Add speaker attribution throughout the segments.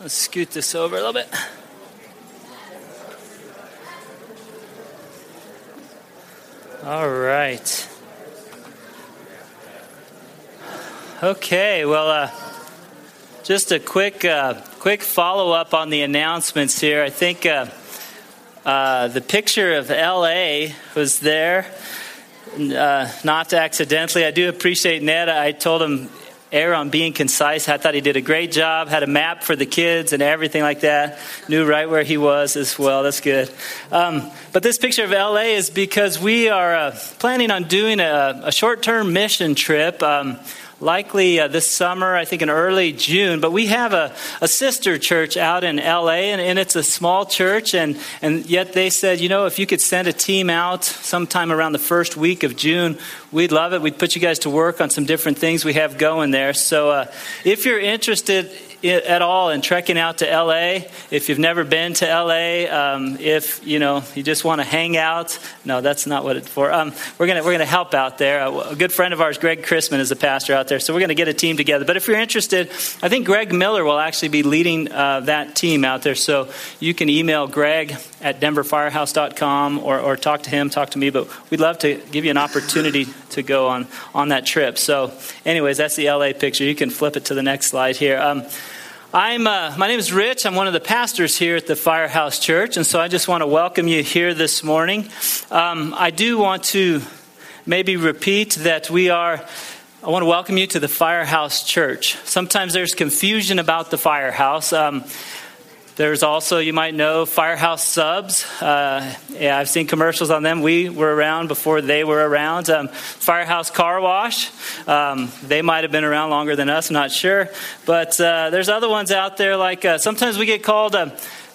Speaker 1: Let's scoot this over a little bit. All right. Okay, well, uh, just a quick, uh, quick follow up on the announcements here. I think uh, uh the picture of LA was there, uh, not accidentally. I do appreciate Ned. I told him err on being concise. I thought he did a great job, had a map for the kids and everything like that, knew right where he was as well. That's good. Um, but this picture of LA is because we are uh, planning on doing a, a short term mission trip. Um, likely uh, this summer, I think in early June. But we have a, a sister church out in LA, and, and, it's a small church. And, and yet they said, you know, if you could send a team out sometime around the first week of June, we'd love it. We'd put you guys to work on some different things we have going there. So uh, if you're interested, at all in trekking out to LA, if you've never been to LA, um, if you know you just want to hang out, no, that's not what it's for. Um, we're gonna we're gonna help out there. A, a, good friend of ours, Greg Chrisman, is a pastor out there, so we're gonna get a team together. But if you're interested, I think Greg Miller will actually be leading uh, that team out there. So you can email Greg at denverfirehouse.com or, or talk to him, talk to me. But we'd love to give you an opportunity to go on on that trip. So, anyways, that's the LA picture. You can flip it to the next slide here. Um, I'm, uh, my name is Rich. I'm one of the pastors here at the Firehouse Church, and so I just want to welcome you here this morning. Um, I do want to maybe repeat that we are, I want to welcome you to the Firehouse Church. Sometimes there's confusion about the Firehouse. Um, there's also, you might know, Firehouse Subs. Uh, yeah, I've seen commercials on them. We were around before they were around. Um, Firehouse Car Wash. Um, they might have been around longer than us, I'm not sure. But uh, there's other ones out there, like uh, sometimes we get called uh,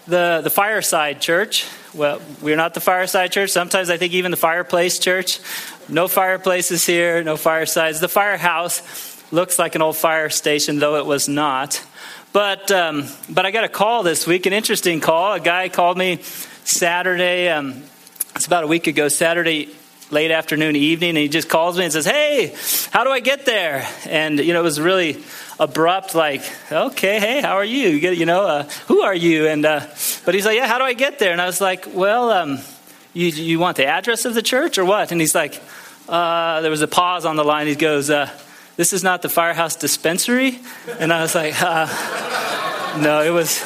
Speaker 1: the, the Fireside Church. Well, we're not the Fireside Church. Sometimes I think even the Fireplace Church. No fireplaces here, no firesides. The firehouse looks like an old fire station, though it was not. But, um, but I got a call this week, an interesting call. A guy called me Saturday, um, it's about a week ago, Saturday late afternoon, evening, and he just calls me and says, Hey, how do I get there? And, you know, it was really abrupt, like, okay, hey, how are you? You, get, you know, uh, who are you? And, uh, but he's like, yeah, how do I get there? And I was like, well, um, you, you want the address of the church or what? And he's like, uh, there was a pause on the line. He goes, uh, this is not the firehouse dispensary? And i was like uh, no it was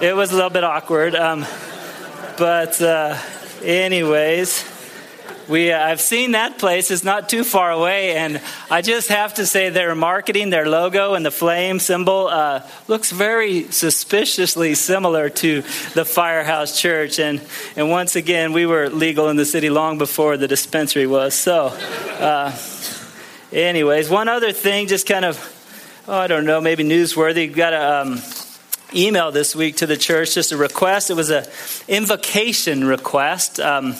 Speaker 1: it was a little bit awkward. Um, but uh, anyways we uh, i've seen that place. It's not too far away. And i just have to say their marketing their logo and the flame symbol uh, looks very suspiciously similar to the firehouse church. And and once again we were legal in the city long before the dispensary was. So uh, anyways, one other thing, just kind of, oh, I don't know, maybe newsworthy. Got a um, email this week to the church, just a request. It was an invocation request. Um,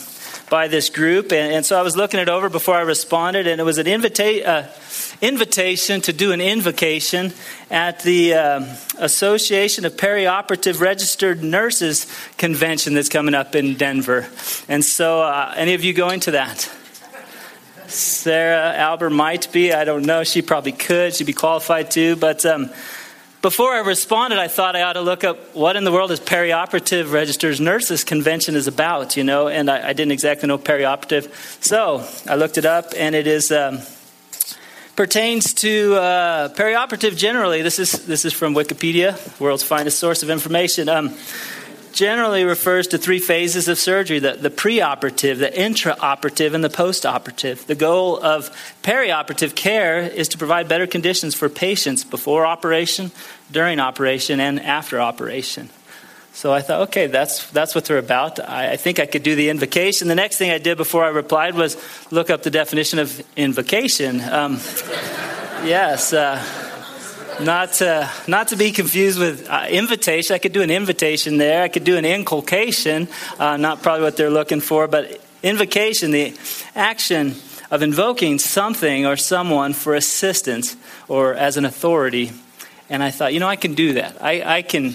Speaker 1: by this group. And, and, so I was looking it over before I responded, and it was an invita- uh, invitation to do an invocation at the um, Association of Perioperative Registered Nurses convention that's coming up in Denver. And so, uh, any of you going to that? Sarah Albert might be. I don't know. She probably could. She'd be qualified too. But um, before I responded, I thought I ought to look up what in the world is perioperative registers nurses convention is about, you know, and I, I didn't exactly know perioperative. So I looked it up, and it is. Um, pertains to uh, perioperative generally. This is this is from Wikipedia, world's finest source of information. Um, generally refers to three phases of surgery the, the preoperative, the intraoperative, and the postoperative. The goal of perioperative care is to provide better conditions for patients before operation, during operation, and after operation. So I thought, okay, that's, that's what they're about. I, I think I could do the invocation. The next thing I did before I replied was look up the definition of invocation. Um, yes. Uh, not to, not to be confused with uh, invitation. I could do an invitation there. I could do an inculcation, uh, not probably what they're looking for, but invocation, the action of invoking something or someone for assistance or as an authority. And I thought, you know, I can do that. I, I can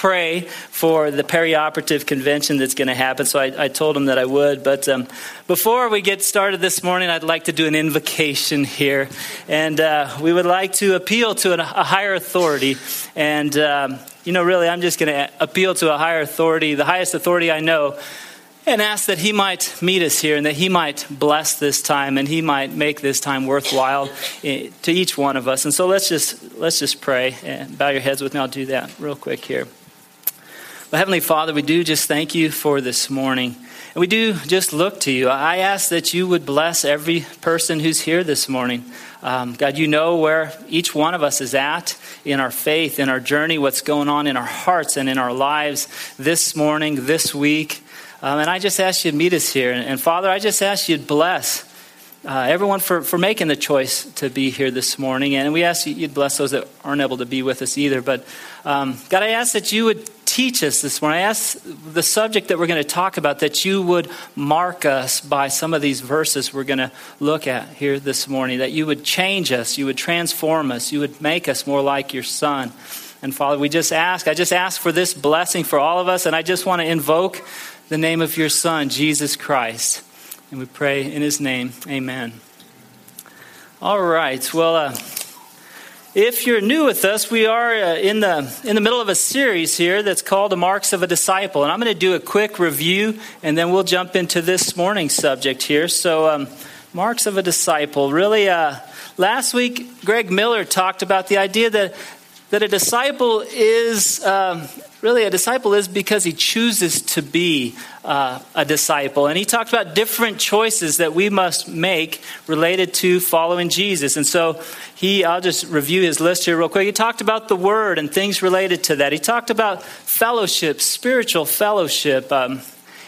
Speaker 1: pray for the perioperative convention that's going to happen. So I, I, told him that I would. But um, before we get started this morning, I'd like to do an invocation here. And uh, we would like to appeal to an, a higher authority. And, um, you know, really, I'm just going to appeal to a higher authority, the highest authority I know and ask that He might meet us here and that He might bless this time and He might make this time worthwhile eh, to each one of us. And so let's just let's just pray and bow your heads with me. I'll do that real quick here. But Heavenly Father, we do just thank you for this morning. And we do just look to you. I ask that you would bless every person who's here this morning. Um, God, you know where each one of us is at in our faith, in our journey, what's going on in our hearts and in our lives this morning, this week. Um, and I just ask you to meet us here. And, and Father, I just ask you to bless uh, everyone for, for making the choice to be here this morning. And we ask you, you'd bless those that aren't able to be with us either. But um, God, I ask that you would teach us this morning. I ask the subject that we're going to talk about that you would mark us by some of these verses we're going to look at here this morning, that you would change us, you would transform us, you would make us more like your Son. And Father, we just ask, I just ask for this blessing for all of us, and I just want to invoke the name of your Son, Jesus Christ. And we pray in his name, amen. All right. Well, uh, if you're new with us, we are uh, in, the, in the middle of a series here that's called The Marks of a Disciple. And I'm going to do a quick review, and then we'll jump into this morning's subject here. So, um, Marks of a Disciple. Really, uh, last week, Greg Miller talked about the idea that, that a disciple is um, really a disciple is because he chooses to be uh, a disciple. And he talked about different choices that we must make related to following Jesus. And so he, I'll just review his list here real quick. He talked about the word and things related to that. He talked about fellowship, spiritual fellowship. Um,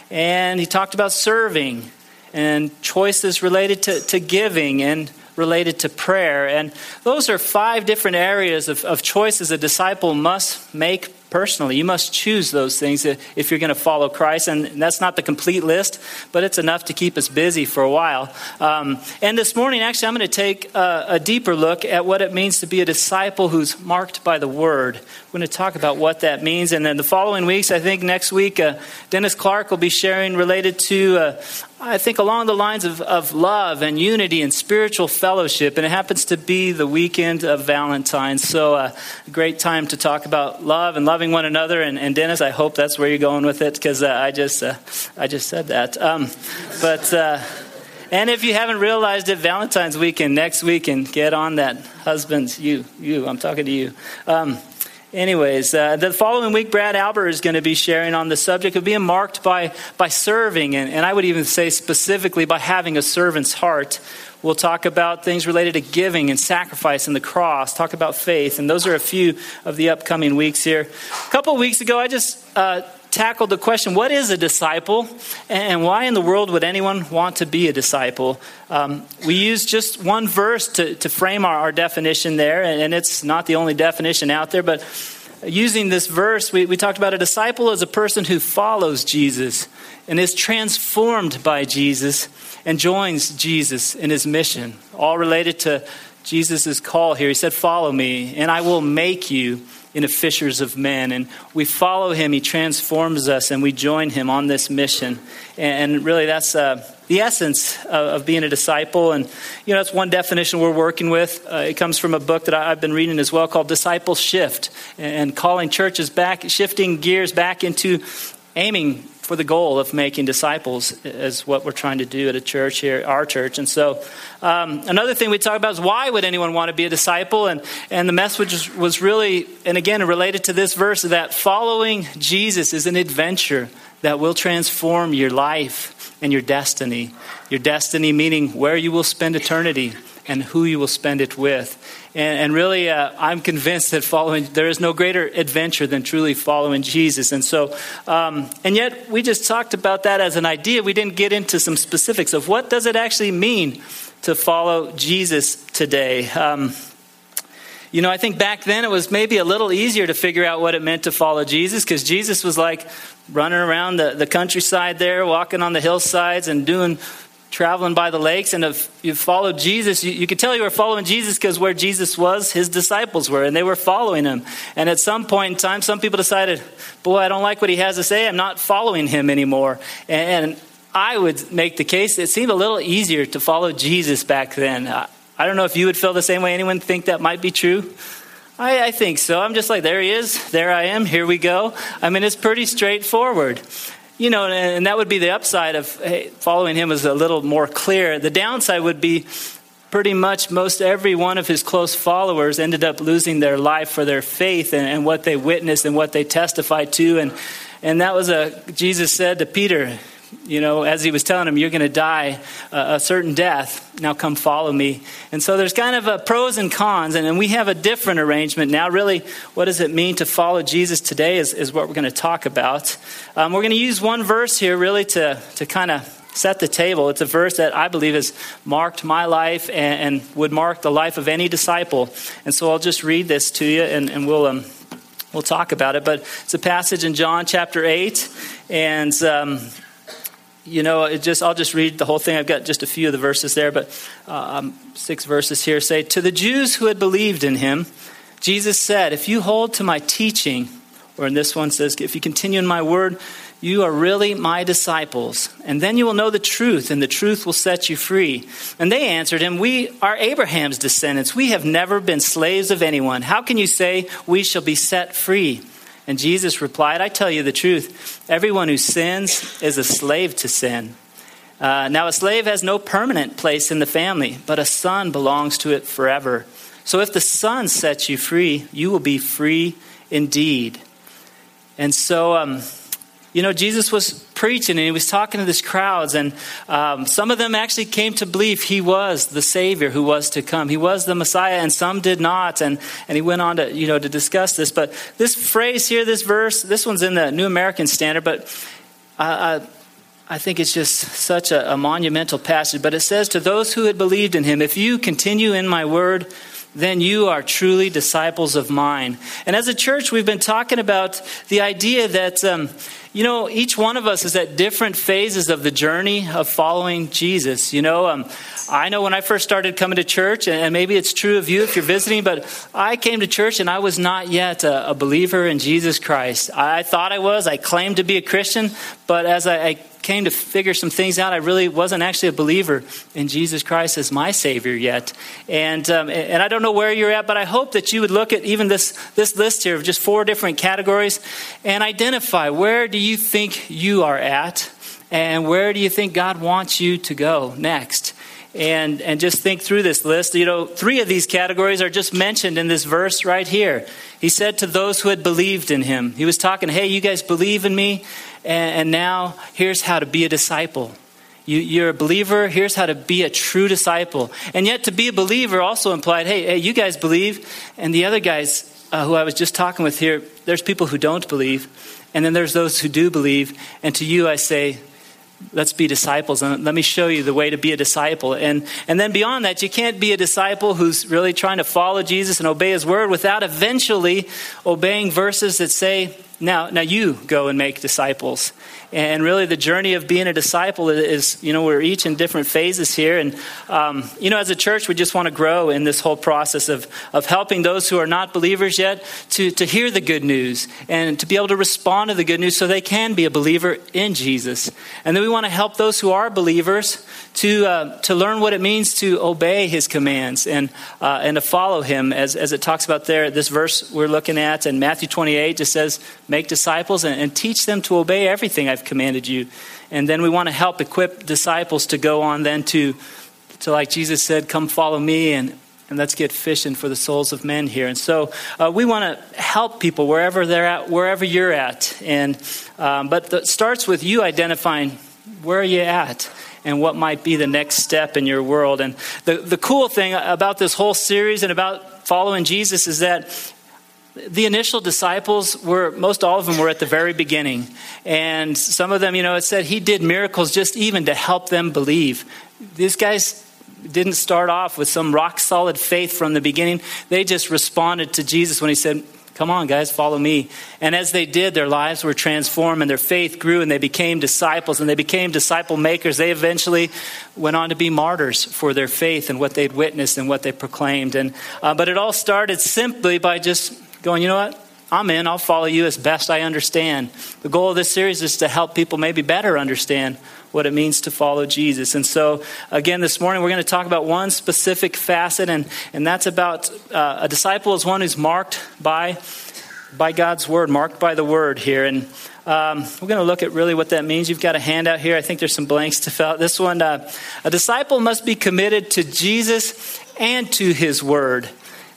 Speaker 1: and he talked about serving and choices related to, to giving and related to prayer. And those are five different areas of, of choices a disciple must make personally. You must choose those things if you're going to follow Christ. And that's not the complete list, but it's enough to keep us busy for a while. Um, and this morning, actually, I'm going to take a, a, deeper look at what it means to be a disciple who's marked by the Word. We're going to talk about what that means. And then the following weeks, I think next week, uh, Dennis Clark will be sharing related to uh, I think along the lines of, of love and unity and spiritual fellowship. And it happens to be the weekend of Valentine's. So, uh, a great time to talk about love and loving one another. And, and Dennis, I hope that's where you're going with it because uh, I, just, uh, I just said that. Um, but, uh, and if you haven't realized it, Valentine's weekend, next weekend, get on that. Husbands, you, you, I'm talking to you. Um, Anyways, uh, the following week, Brad Albert is going to be sharing on the subject of being marked by, by serving, and, and I would even say specifically by having a servant's heart. We'll talk about things related to giving and sacrifice and the cross, talk about faith, and those are a few of the upcoming weeks here. A couple of weeks ago, I just uh, tackled the question what is a disciple and why in the world would anyone want to be a disciple? Um, we used just one verse to, to frame our, our definition there, and, it's not the only definition out there, but using this verse, we, we talked about a disciple as a person who follows Jesus and is transformed by Jesus and joins Jesus in his mission, all related to Jesus' call here. He said, Follow me, and I will make you into fishers of men. And we follow him, he transforms us, and we join him on this mission. And really, that's uh, the essence of, of, being a disciple. And, you know, that's one definition we're working with. Uh, it comes from a book that I, have been reading as well called Disciple Shift and calling churches back, shifting gears back into aiming for the goal of making disciples is what we're trying to do at a church here, our church. And so, um, another thing we talk about is why would anyone want to be a disciple? And and the message was really, and again, related to this verse, that following Jesus is an adventure that will transform your life and your destiny. Your destiny meaning where you will spend eternity and who you will spend it with. And, and really, uh, I'm convinced that following, there is no greater adventure than truly following Jesus. And so, um, and yet we just talked about that as an idea. We didn't get into some specifics of what does it actually mean to follow Jesus today. Um, you know, I think back then it was maybe a little easier to figure out what it meant to follow Jesus because Jesus was like running around the, the countryside there, walking on the hillsides and doing traveling by the lakes, and if you followed Jesus, you, you could tell you were following Jesus because where Jesus was, his disciples were, and they were following him. And at some point in time, some people decided, boy, I don't like what he has to say. I'm not following him anymore. And, and I would make the case it seemed a little easier to follow Jesus back then. I, I don't know if you would feel the same way. Anyone think that might be true? I, I, think so. I'm just like, there he is. There I am. Here we go. I mean, it's pretty straightforward. You know, and that would be the upside of hey, following him is a little more clear. The downside would be pretty much most every one of his close followers ended up losing their life for their faith and, and what they witnessed and what they testified to. And, and that was a, Jesus said to Peter, you know, as he was telling him, you're going to die a, a, certain death. Now come follow me. And so there's kind of pros and cons, and, and we have a different arrangement now. Really, what does it mean to follow Jesus today is, is what we're going to talk about. Um, we're going to use one verse here, really, to, to kind of set the table. It's a verse that I believe has marked my life and, and, would mark the life of any disciple. And so I'll just read this to you, and, and we'll. Um, we'll talk about it, but it's a passage in John chapter 8, and um, you know, it just I'll just read the whole thing. I've got just a few of the verses there, but uh, um, six verses here say, "To the Jews who had believed in him, Jesus said, If you hold to my teaching, or in this one says, If you continue in my word, you are really my disciples, and then you will know the truth, and the truth will set you free. And they answered him, We are Abraham's descendants. We have never been slaves of anyone. How can you say we shall be set free? And Jesus replied, I tell you the truth. Everyone who sins is a slave to sin. Uh, now, a slave has no permanent place in the family, but a son belongs to it forever. So if the son sets you free, you will be free indeed. And so, um, you know, Jesus was preaching and he was talking to these crowds, and um, some of them actually came to believe he was the Savior who was to come. He was the Messiah, and some did not. And, and he went on to, you know, to discuss this. But this phrase here, this verse, this one's in the New American Standard, but I, uh I think it's just such a, a monumental passage. But it says, To those who had believed in him, if you continue in my word, then you are truly disciples of mine. And as a church, we've been talking about the idea that, um, you know, each one of us is at different phases of the journey of following Jesus. You know, um, I know when I first started coming to church, and maybe it's true of you if you're visiting, but I came to church and I was not yet a, a believer in Jesus Christ. I thought I was. I claimed to be a Christian, but as I, I came to figure some things out, I really wasn't actually a believer in Jesus Christ as my Savior yet. And, um, and I don't know where you're at, but I hope that you would look at even this, this list here of just four different categories and identify where do you think you are at and where do you think God wants you to go next. And and just think through this list. You know three of these categories are just mentioned in this verse right here. He said to those who had believed in him he was talking hey you guys believe in me and, and now here's how to be a disciple. You, you're a believer. Here's how to be a true disciple. And yet, to be a believer also implied, hey, hey you guys believe, and the other guys uh, who I was just talking with here, there's people who don't believe, and then there's those who do believe. And to you, I say, let's be disciples and let me show you the way to be a disciple and and then beyond that you can't be a disciple who's really trying to follow jesus and obey his word without eventually obeying verses that say now, now you go and make disciples. And really, the journey of being a disciple is, you know, we're each in different phases here. And, um, you know, as a church, we just want to grow in this whole process of, of helping those who are not believers yet to, to hear the good news and to be able to respond to the good news so they can be a believer in Jesus. And then we want to help those who are believers to, uh, to learn what it means to obey his commands and, uh, and to follow him, as, as it talks about there. This verse we're looking at in Matthew 28 just says, Make disciples and, and teach them to obey everything I've commanded you. And then we want to help equip disciples to go on then to, to like Jesus said, Come follow me and, and let's get fishing for the souls of men here. And so uh, we want to help people wherever they're at, wherever you're at. And um, but it starts with you identifying where you're you at and what might be the next step in your world. And the, the cool thing about this whole series and about following Jesus is that the initial disciples were most all of them were at the very beginning and some of them you know it said he did miracles just even to help them believe these guys didn't start off with some rock solid faith from the beginning they just responded to jesus when he said Come on, guys, follow me. And as they did, their lives were transformed and their faith grew and they became disciples and they became disciple makers. They eventually went on to be martyrs for their faith and what they'd witnessed and what they proclaimed. And, uh, but it all started simply by just going, you know what? I'm in. I'll follow you as best I understand. The goal of this series is to help people maybe better understand what it means to follow Jesus. And so, again, this morning we're going to talk about one specific facet, and, and that's about uh, a disciple is one who's marked by, by God's word, marked by the word here. And um, we're going to look at really what that means. You've got a handout here. I think there's some blanks to fill out. This one uh, a disciple must be committed to Jesus and to his word.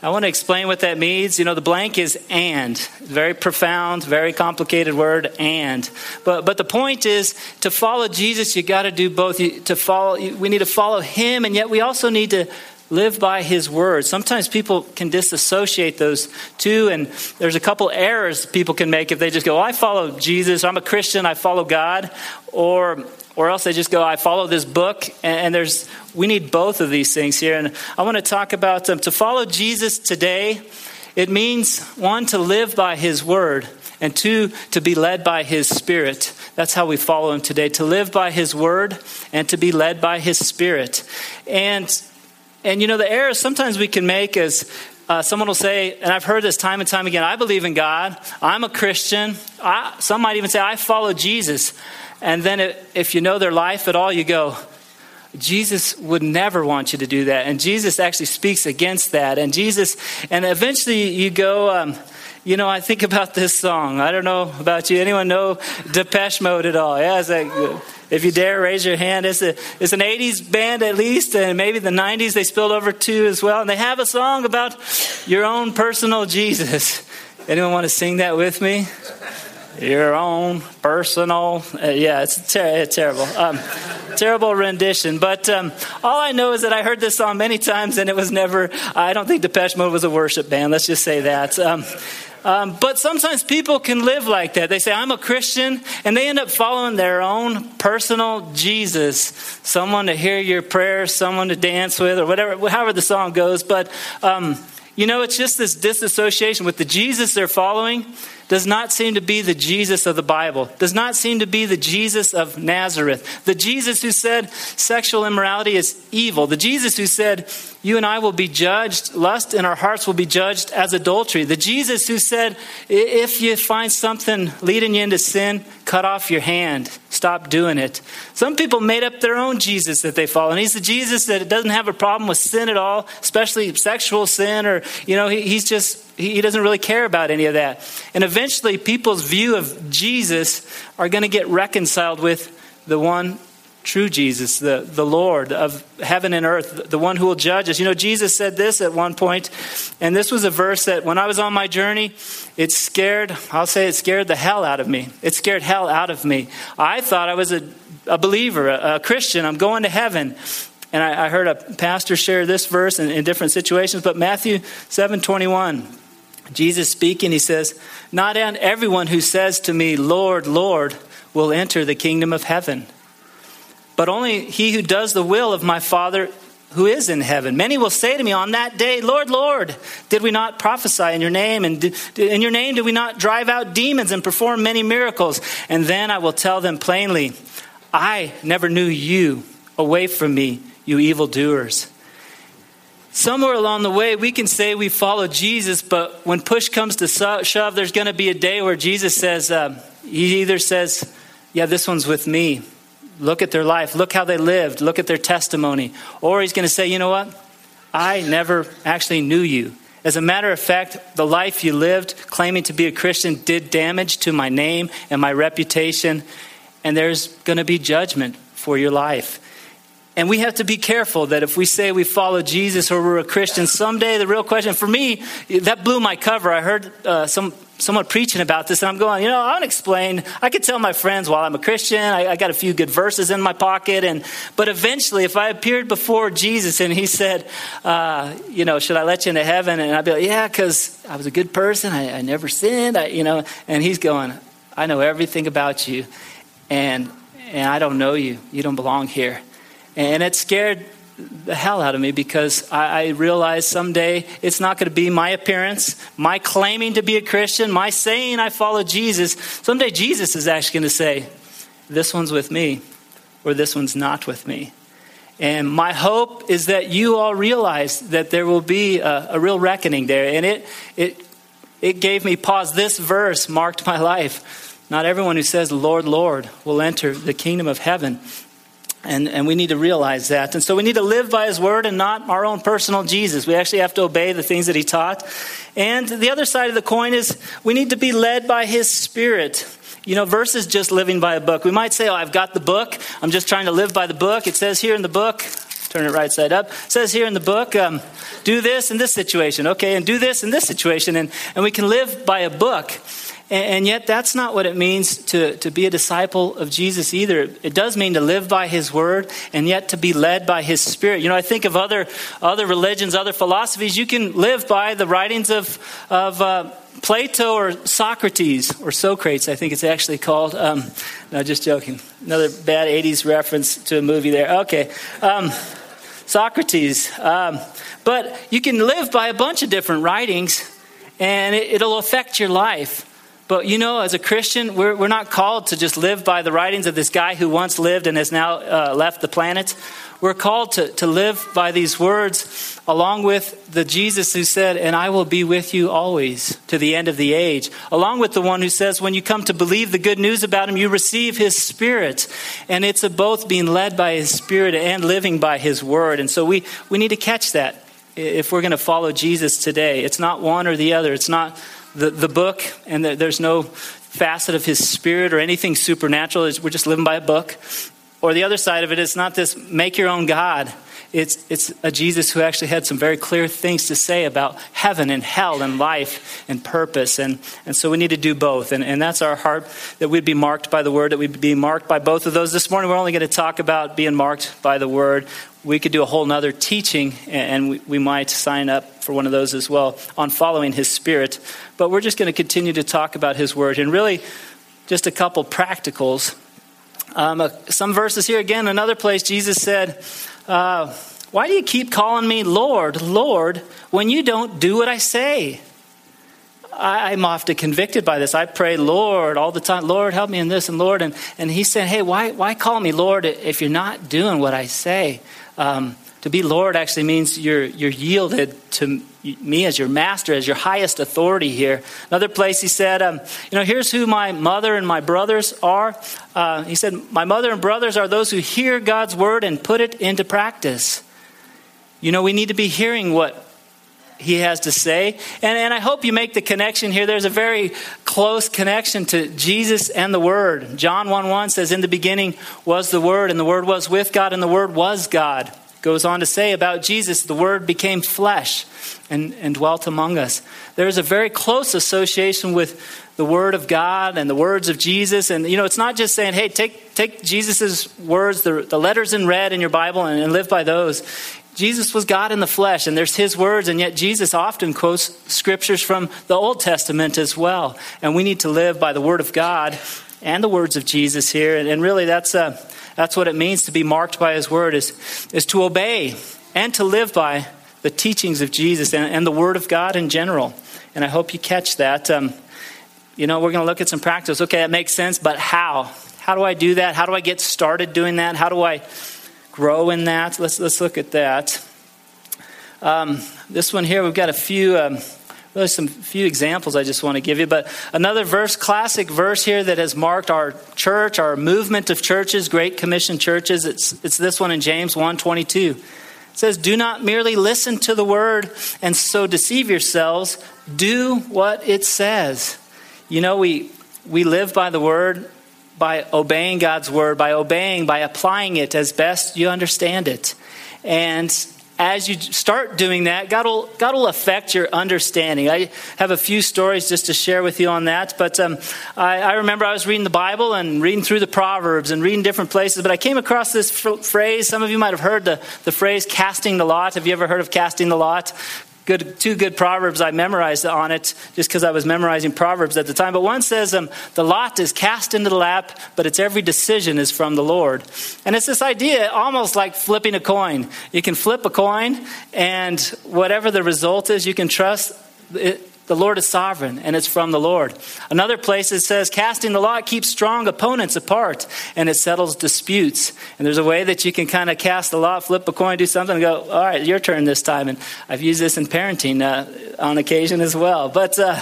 Speaker 1: I want to explain what that means. You know, the blank is and. Very profound, very complicated word, and. But, but the point is to follow Jesus, you got to do both. You, To follow, we need to follow him, and yet we also need to live by his word. Sometimes people can disassociate those two, and there's a couple errors people can make if they just go, well, I follow Jesus, I'm a Christian, I follow God, or or else they just go, I follow this book. And, there's, we need both of these things here. And I want to talk about um, to follow Jesus today. It means one to live by His word, and two to be led by His Spirit. That's how we follow Him today. To live by His word and to be led by His Spirit. And and you know the error sometimes we can make is uh, someone will say, and I've heard this time and time again I believe in God, I'm a Christian. I, some might even say, I follow Jesus. And then if you know their life at all, you go, Jesus would never want you to do that. And Jesus actually speaks against that. And Jesus, and eventually you go, um, you know, I think about this song. I don't know about you. Anyone know Depeche Mode at all? Yeah, it's like, if you dare raise your hand, it's, a, it's an 80s band at least, and maybe the 90s they spilled over to as well. And they have a song about your own personal Jesus. Anyone want to sing that with me? Your own personal. Uh, yeah, it's ter- terrible. Um, terrible rendition. But um, all I know is that I heard this song many times and it was never, I don't think Depeche Mode was a worship band. Let's just say that. Um, um, but sometimes people can live like that. They say, I'm a Christian, and they end up following their own personal Jesus. Someone to hear your prayers, someone to dance with, or whatever, however the song goes. But, um, you know, it's just this disassociation with the Jesus they're following does not seem to be the Jesus of the Bible, does not seem to be the Jesus of Nazareth, the Jesus who said sexual immorality is evil, the Jesus who said you and I will be judged, lust in our hearts will be judged as adultery, the Jesus who said if you find something leading you into sin, cut off your hand, stop doing it. Some people made up their own Jesus that they follow, and he's the Jesus that doesn't have a problem with sin at all, especially sexual sin, or, you know, he's just he doesn't really care about any of that. And eventually, people's view of Jesus are going to get reconciled with the one true Jesus, the, the Lord of heaven and earth, the one who will judge us. You know, Jesus said this at one point, and this was a verse that when I was on my journey, it scared, I'll say it scared the hell out of me. It scared hell out of me. I thought I was a, a believer, a, a Christian. I'm going to heaven. And I, I heard a pastor share this verse in, in different situations, but Matthew 7 21. Jesus speaking, he says, Not everyone who says to me, Lord, Lord, will enter the kingdom of heaven, but only he who does the will of my Father who is in heaven. Many will say to me on that day, Lord, Lord, did we not prophesy in your name? And in your name did we not drive out demons and perform many miracles? And then I will tell them plainly, I never knew you. Away from me, you evildoers. Somewhere along the way, we can say we follow Jesus, but when push comes to shove, there's going to be a day where Jesus says, uh, He either says, Yeah, this one's with me. Look at their life. Look how they lived. Look at their testimony. Or He's going to say, You know what? I never actually knew you. As a matter of fact, the life you lived claiming to be a Christian did damage to my name and my reputation, and there's going to be judgment for your life. And we have to be careful that if we say we follow Jesus or we're a Christian, someday the real question for me, that blew my cover. I heard uh, some someone preaching about this, and I'm going, you know, I want to explain. I could tell my friends, while I'm a Christian, I, I, got a few good verses in my pocket, and but eventually, if I appeared before Jesus and He said, uh, you know, should I let you into heaven? And I'd be like, yeah, because I was a good person. I, I never sinned. I, you know, and He's going, I know everything about you, and and I don't know you. You don't belong here. And it scared the hell out of me because I, I realize someday it's not going to be my appearance, my claiming to be a Christian, my saying I follow Jesus. Someday Jesus is actually going to say, This one's with me, or this one's not with me. And my hope is that you all realize that there will be a, a real reckoning there. And it, it, it gave me pause. This verse marked my life. Not everyone who says, Lord, Lord, will enter the kingdom of heaven. And, and we need to realize that. And so we need to live by his word and not our own personal Jesus. We actually have to obey the things that he taught. And the other side of the coin is we need to be led by his spirit. You know, versus just living by a book. We might say, Oh, I've got the book. I'm just trying to live by the book. It says here in the book, turn it right side up. It says here in the book, um, do this in this situation, okay, and do this in this situation. And, and we can live by a book. And, yet, that's not what it means to, to be a disciple of Jesus either. It does mean to live by his word and yet to be led by his spirit. You know, I think of other, other religions, other philosophies. You can live by the writings of, of uh, Plato or Socrates, or Socrates, I think it's actually called. Um, no, just joking. Another bad 80s reference to a movie there. Okay. Um, Socrates. Um, but you can live by a bunch of different writings, and it, will affect your life. But you know, as a Christian, we're, we're not called to just live by the writings of this guy who once lived and has now uh, left the planet. We're called to, to live by these words along with the Jesus who said, And I will be with you always to the end of the age. Along with the one who says, When you come to believe the good news about him, you receive his spirit. And it's a both being led by his spirit and living by his word. And so we, we need to catch that if we're going to follow Jesus today. It's not one or the other. It's not the, the book, and the, there's no facet of his spirit or anything supernatural. We're just living by a book. Or the other side of it is not this make your own God. It's, it's a Jesus who actually had some very clear things to say about heaven and hell and life and purpose. And, and so we need to do both. And, and that's our heart that we'd be marked by the word, that we'd be marked by both of those. This morning, we're only going to talk about being marked by the word. We could do a whole nother teaching, and we, we might sign up for one of those as well on following his spirit. But we're just going to continue to talk about his word. And really, just a couple practicals um, uh, some verses here again, another place, Jesus said, uh, Why do you keep calling me Lord, Lord, when you don't do what I say? I, am often convicted by this. I pray, Lord, all the time, Lord, help me in this, and Lord. And, and he said, Hey, why, why call me Lord if you're not doing what I say? Um, to be Lord actually means you're, you're yielded to me as your master, as your highest authority here. Another place he said, um, You know, here's who my mother and my brothers are. Uh, he said, My mother and brothers are those who hear God's word and put it into practice. You know, we need to be hearing what he has to say. And, and I hope you make the connection here. There's a very close connection to Jesus and the Word. John 1 1 says, In the beginning was the Word, and the Word was with God, and the Word was God goes on to say about Jesus, the Word became flesh and, and dwelt among us. There is a very close association with the Word of God and the words of Jesus. And, you know, it's not just saying, hey, take, take Jesus' words, the, the letters in red in your Bible, and, and live by those. Jesus was God in the flesh, and there's his words, and yet Jesus often quotes scriptures from the Old Testament as well. And we need to live by the Word of God and the words of Jesus here. And, and really, that's. Uh, that's what it means to be marked by His Word, is, is to obey and to live by the teachings of Jesus and, and the Word of God in general. And I hope you catch that. Um, you know, we're going to look at some practice. Okay, that makes sense, but how? How do I do that? How do I get started doing that? How do I grow in that? Let's, let's look at that. Um, this one here, we've got a few. Um, really some few examples I just want to give you. But another verse, classic verse here that has marked our church, our movement of churches, Great Commission churches. It's, it's this one in James 1.22. It says, Do not merely listen to the word and so deceive yourselves. Do what it says. You know, we, we live by the word, by obeying God's word, by obeying, by applying it as best you understand it. And as you start doing that, God will, God will affect your understanding. I have a few stories just to share with you on that. But um, I, I, remember I was reading the Bible and reading through the Proverbs and reading different places. But I came across this phrase. Some of you might have heard the, the phrase casting the lot. Have you ever heard of casting the lot? Good, two good proverbs I memorized on it just because I was memorizing proverbs at the time. But one says, um, "The lot is cast into the lap, but its every decision is from the Lord." And it's this idea, almost like flipping a coin. You can flip a coin, and whatever the result is, you can trust. It, the Lord is sovereign, and it's from the Lord. Another place it says, casting the lot keeps strong opponents apart, and it settles disputes. And there's a way that you can kind of cast the lot, flip a coin, do something, and go, all right, your turn this time. And I've used this in parenting uh, on occasion as well. But, uh,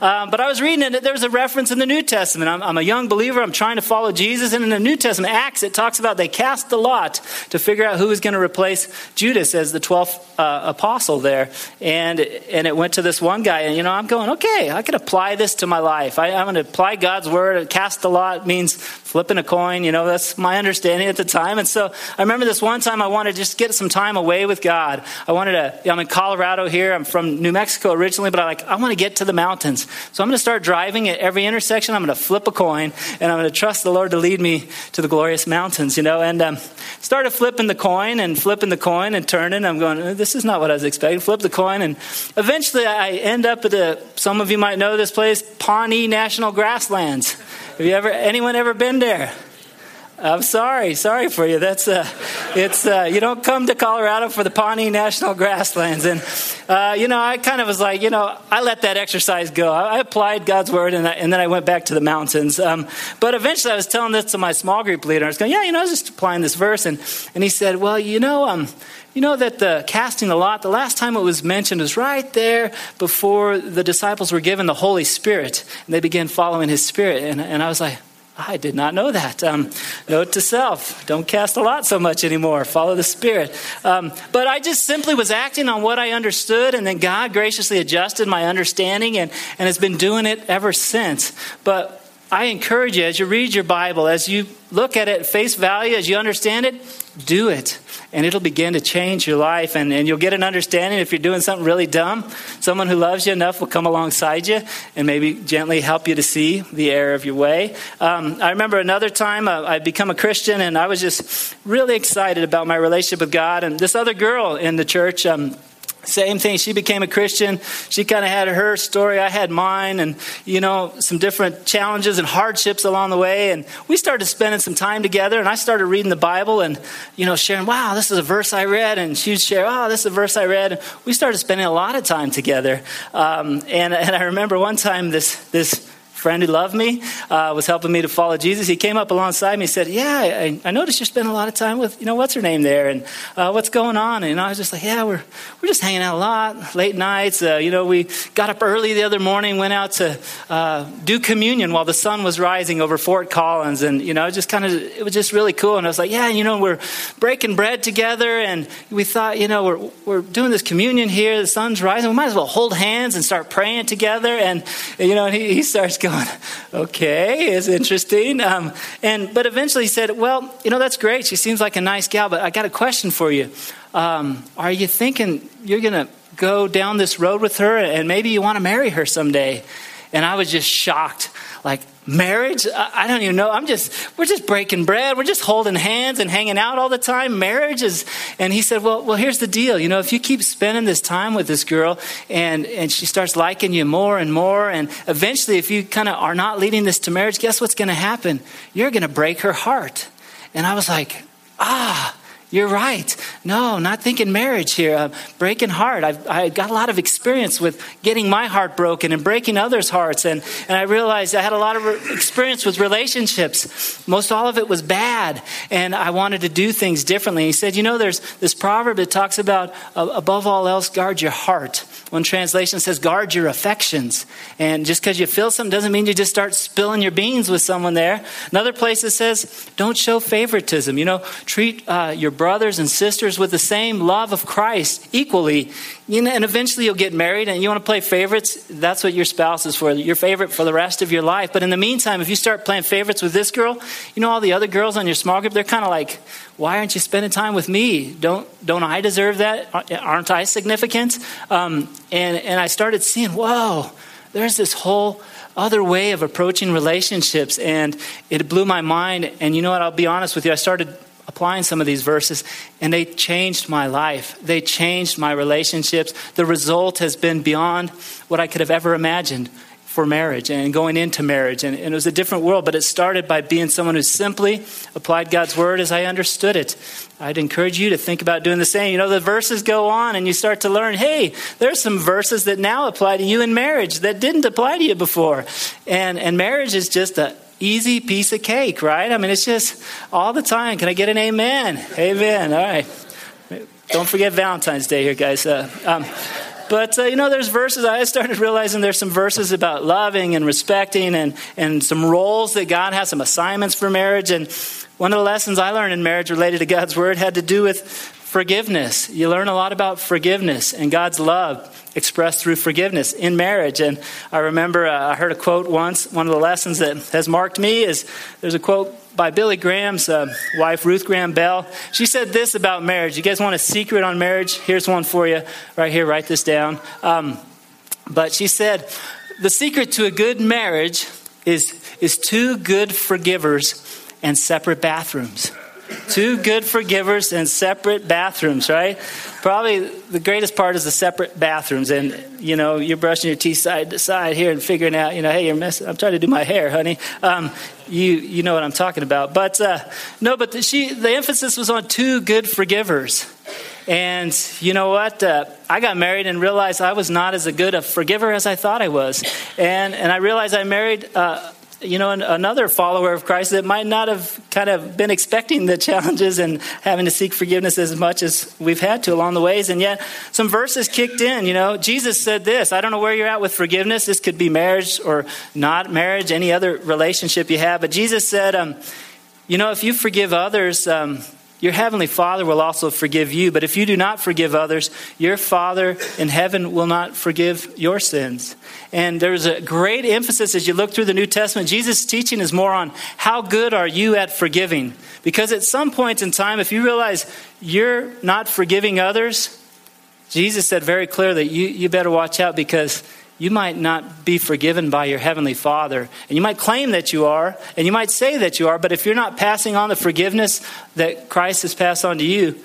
Speaker 1: um, but I was reading it, there's a reference in the New Testament. I'm, I'm, a young believer, I'm trying to follow Jesus, and in the New Testament, Acts, it talks about they cast the lot to figure out who was going to replace Judas as the 12th uh, apostle there. And, and it went to this one guy, and you know, I'm going, okay, I can apply this to my life. I, am going to apply God's word. Cast a lot means flipping a coin. You know, that's my understanding at the time. And so I remember this one time I wanted to just get some time away with God. I wanted to, I'm in Colorado here. I'm from New Mexico originally, but I like, I want to get to the mountains. So I'm going to start driving at every intersection. I'm going to flip a coin and I'm going to trust the Lord to lead me to the glorious mountains, you know, and um, started flipping the coin and flipping the coin and turning. I'm going, this is not what I was expecting. Flip the coin. And eventually I end up at the some of you might know this place, Pawnee National Grasslands. Have you ever, anyone ever been there? I'm sorry, sorry for you. That's uh, it's uh, you don't come to Colorado for the Pawnee National Grasslands, and uh, you know I kind of was like, you know, I let that exercise go. I, applied God's word, and, I, and, then I went back to the mountains. Um, but eventually, I was telling this to my small group leader. And I was going, yeah, you know, I was just applying this verse, and and he said, well, you know, um, you know that the casting the lot, the last time it was mentioned was right there before the disciples were given the Holy Spirit and they began following His Spirit. And, and I was like, I did not know that. Um, note to self don't cast a lot so much anymore. Follow the Spirit. Um, but I just simply was acting on what I understood, and then God graciously adjusted my understanding and, and has been doing it ever since. But I encourage you, as you read your Bible, as you look at it at face value, as you understand it, do it. And it'll begin to change your life. And, and you'll get an understanding if you're doing something really dumb. Someone who loves you enough will come alongside you and maybe gently help you to see the error of your way. Um, I remember another time uh, I'd become a Christian and I was just really excited about my relationship with God. And this other girl in the church, um, same thing. She became a Christian. She kind of had her story. I had mine, and you know, some different challenges and hardships along the way. And we started spending some time together. And I started reading the Bible, and you know, sharing, "Wow, this is a verse I read," and she'd share, "Oh, this is a verse I read." And we started spending a lot of time together. Um, and and I remember one time this this friend who loved me, uh, was helping me to follow Jesus. He came up alongside me and said, Yeah, I, I noticed you're spending a lot of time with, you know, what's her name there? And uh, what's going on? And I was just like, Yeah, we're, we're just hanging out a lot, late nights. Uh, you know, we got up early the other morning, went out to uh, do communion while the sun was rising over Fort Collins. And, you know, just kind of, it was just really cool. And I was like, Yeah, you know, we're breaking bread together. And we thought, you know, we're, we're doing this communion here, the sun's rising. We might as well hold hands and start praying together. And, you know, and he, he starts going, going, okay, it's interesting. Um, and but eventually he said, well, you know, that's great. She seems like a nice gal, but I got a question for you. Um, are you thinking you're to go down this road with her and maybe you want to marry her someday? And I was just shocked. Like, marriage? I don't even know. I'm just, we're just breaking bread. We're just holding hands and hanging out all the time. Marriage is, and he said, well, well, here's the deal. You know, if you keep spending this time with this girl and, and she starts liking you more and more, and eventually if you kind of are not leading this to marriage, guess what's going to happen? You're going to break her heart. And I was like, ah, you're right. No, not thinking marriage here. Uh, breaking heart. I've I got a lot of experience with getting my heart broken and breaking others' hearts. And, and I realized I had a lot of re- experience with relationships. Most all of it was bad. And I wanted to do things differently. He said, You know, there's this proverb that talks about, uh, above all else, guard your heart. One translation says, guard your affections. And just because you feel something doesn't mean you just start spilling your beans with someone there. Another place it says, don't show favoritism. You know, treat uh, your brothers and sisters with the same love of Christ equally. You know, and eventually you'll get married and you want to play favorites. That's what your spouse is for, your favorite for the rest of your life. But in the meantime, if you start playing favorites with this girl, you know, all the other girls on your small group, they're kind of like, why aren't you spending time with me? Don't, don't I deserve that? Aren't I significant? Um, and, and I started seeing, whoa, there's this whole other way of approaching relationships. And it blew my mind. And you know what? I'll be honest with you. I started applying some of these verses, and they changed my life. They changed my relationships. The result has been beyond what I could have ever imagined for marriage and going into marriage. And, and, it was a different world, but it started by being someone who simply applied God's word as I understood it. I'd encourage you to think about doing the same. You know, the verses go on and you start to learn hey, there's some verses that now apply to you in marriage that didn't apply to you before. And, and marriage is just a easy piece of cake, right? I mean, it's just all the time. Can I get an amen? Amen. All right. Don't forget Valentine's Day here, guys. Uh, um, but, uh, you know, there's verses, I started realizing there's some verses about loving and respecting and, and some roles that God has, some assignments for marriage. And one of the lessons I learned in marriage related to God's word had to do with forgiveness. You learn a lot about forgiveness and God's love expressed through forgiveness in marriage. And I remember uh, I heard a quote once. One of the lessons that has marked me is there's a quote by Billy Graham's uh, wife, Ruth Graham Bell. She said this about marriage. You guys want a secret on marriage? Here's one for you right here. Write this down. Um, but she said, the secret to a good marriage is, is two good forgivers and separate bathrooms. Two good forgivers and separate bathrooms, right? Probably the greatest part is the separate bathrooms. And, you know, you're brushing your teeth side to side here and figuring out, you know, hey, you're messing. I'm trying to do my hair, honey. Um, you, you know what I'm talking about. But, uh, no, but the, she, the emphasis was on two good forgivers. And you know what? Uh, I got married and realized I was not as a good a forgiver as I thought I was. And, and I realized I married uh, you know, another follower of Christ that might not have kind of been expecting the challenges and having to seek forgiveness as much as we've had to along the ways. And yet, some verses kicked in. You know, Jesus said this I don't know where you're at with forgiveness. This could be marriage or not marriage, any other relationship you have. But Jesus said, um, you know, if you forgive others, um, your heavenly Father will also forgive you. But if you do not forgive others, your Father in heaven will not forgive your sins. And there's a great emphasis as you look through the New Testament. Jesus' teaching is more on how good are you at forgiving? Because at some point in time, if you realize you're not forgiving others, Jesus said very clearly, you, you better watch out because you might not be forgiven by your heavenly Father. And you might claim that you are, and you might say that you are, but if you're not passing on the forgiveness that Christ has passed on to you,